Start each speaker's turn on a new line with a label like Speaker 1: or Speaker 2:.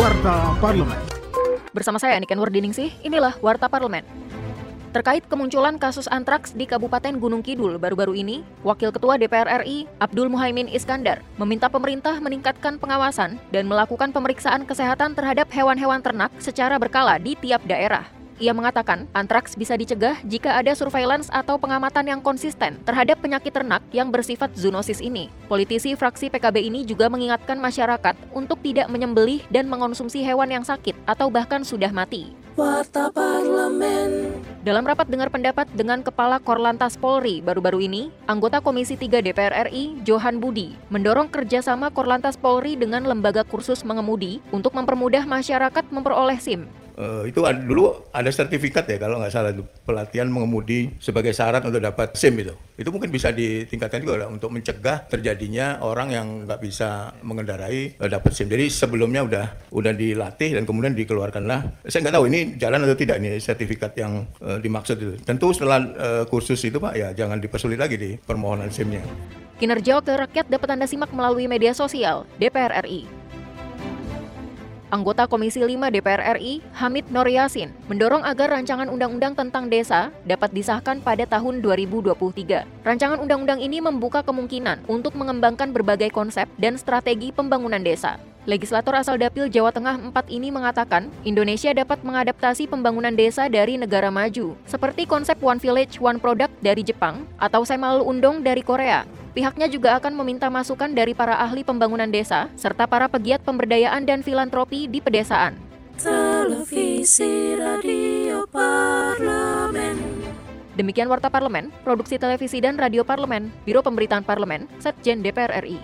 Speaker 1: Warta Parlemen.
Speaker 2: Bersama saya Niken Wardiningsih, inilah Warta Parlemen. Terkait kemunculan kasus antraks di Kabupaten Gunung Kidul baru-baru ini, Wakil Ketua DPR RI Abdul Muhaimin Iskandar meminta pemerintah meningkatkan pengawasan dan melakukan pemeriksaan kesehatan terhadap hewan-hewan ternak secara berkala di tiap daerah. Ia mengatakan, antraks bisa dicegah jika ada surveillance atau pengamatan yang konsisten terhadap penyakit ternak yang bersifat zoonosis ini. Politisi fraksi PKB ini juga mengingatkan masyarakat untuk tidak menyembelih dan mengonsumsi hewan yang sakit atau bahkan sudah mati.
Speaker 3: Warta Parlemen.
Speaker 2: Dalam rapat dengar pendapat dengan Kepala Korlantas Polri baru-baru ini, anggota Komisi 3 DPR RI, Johan Budi, mendorong kerjasama Korlantas Polri dengan lembaga kursus mengemudi untuk mempermudah masyarakat memperoleh SIM
Speaker 4: Uh, itu ada, dulu ada sertifikat ya kalau nggak salah pelatihan mengemudi sebagai syarat untuk dapat SIM itu. Itu mungkin bisa ditingkatkan juga untuk mencegah terjadinya orang yang nggak bisa mengendarai uh, dapat SIM. Jadi sebelumnya udah udah dilatih dan kemudian dikeluarkanlah. Saya nggak tahu ini jalan atau tidak ini sertifikat yang uh, dimaksud itu. Tentu setelah uh, kursus itu Pak ya jangan dipersulit lagi di permohonan SIM-nya.
Speaker 2: Kinerja Wakil Rakyat dapat Anda simak melalui media sosial DPR RI. Anggota Komisi 5 DPR RI, Hamid Nur Yasin, mendorong agar rancangan undang-undang tentang desa dapat disahkan pada tahun 2023. Rancangan undang-undang ini membuka kemungkinan untuk mengembangkan berbagai konsep dan strategi pembangunan desa. Legislator asal Dapil Jawa Tengah 4 ini mengatakan, Indonesia dapat mengadaptasi pembangunan desa dari negara maju, seperti konsep One Village, One Product dari Jepang atau Semal Undong dari Korea. Pihaknya juga akan meminta masukan dari para ahli pembangunan desa serta para pegiat pemberdayaan dan filantropi di pedesaan.
Speaker 3: Televisi Radio Parlemen.
Speaker 2: Demikian Warta Parlemen, Produksi Televisi dan Radio Parlemen, Biro Pemberitaan Parlemen, Setjen DPR RI.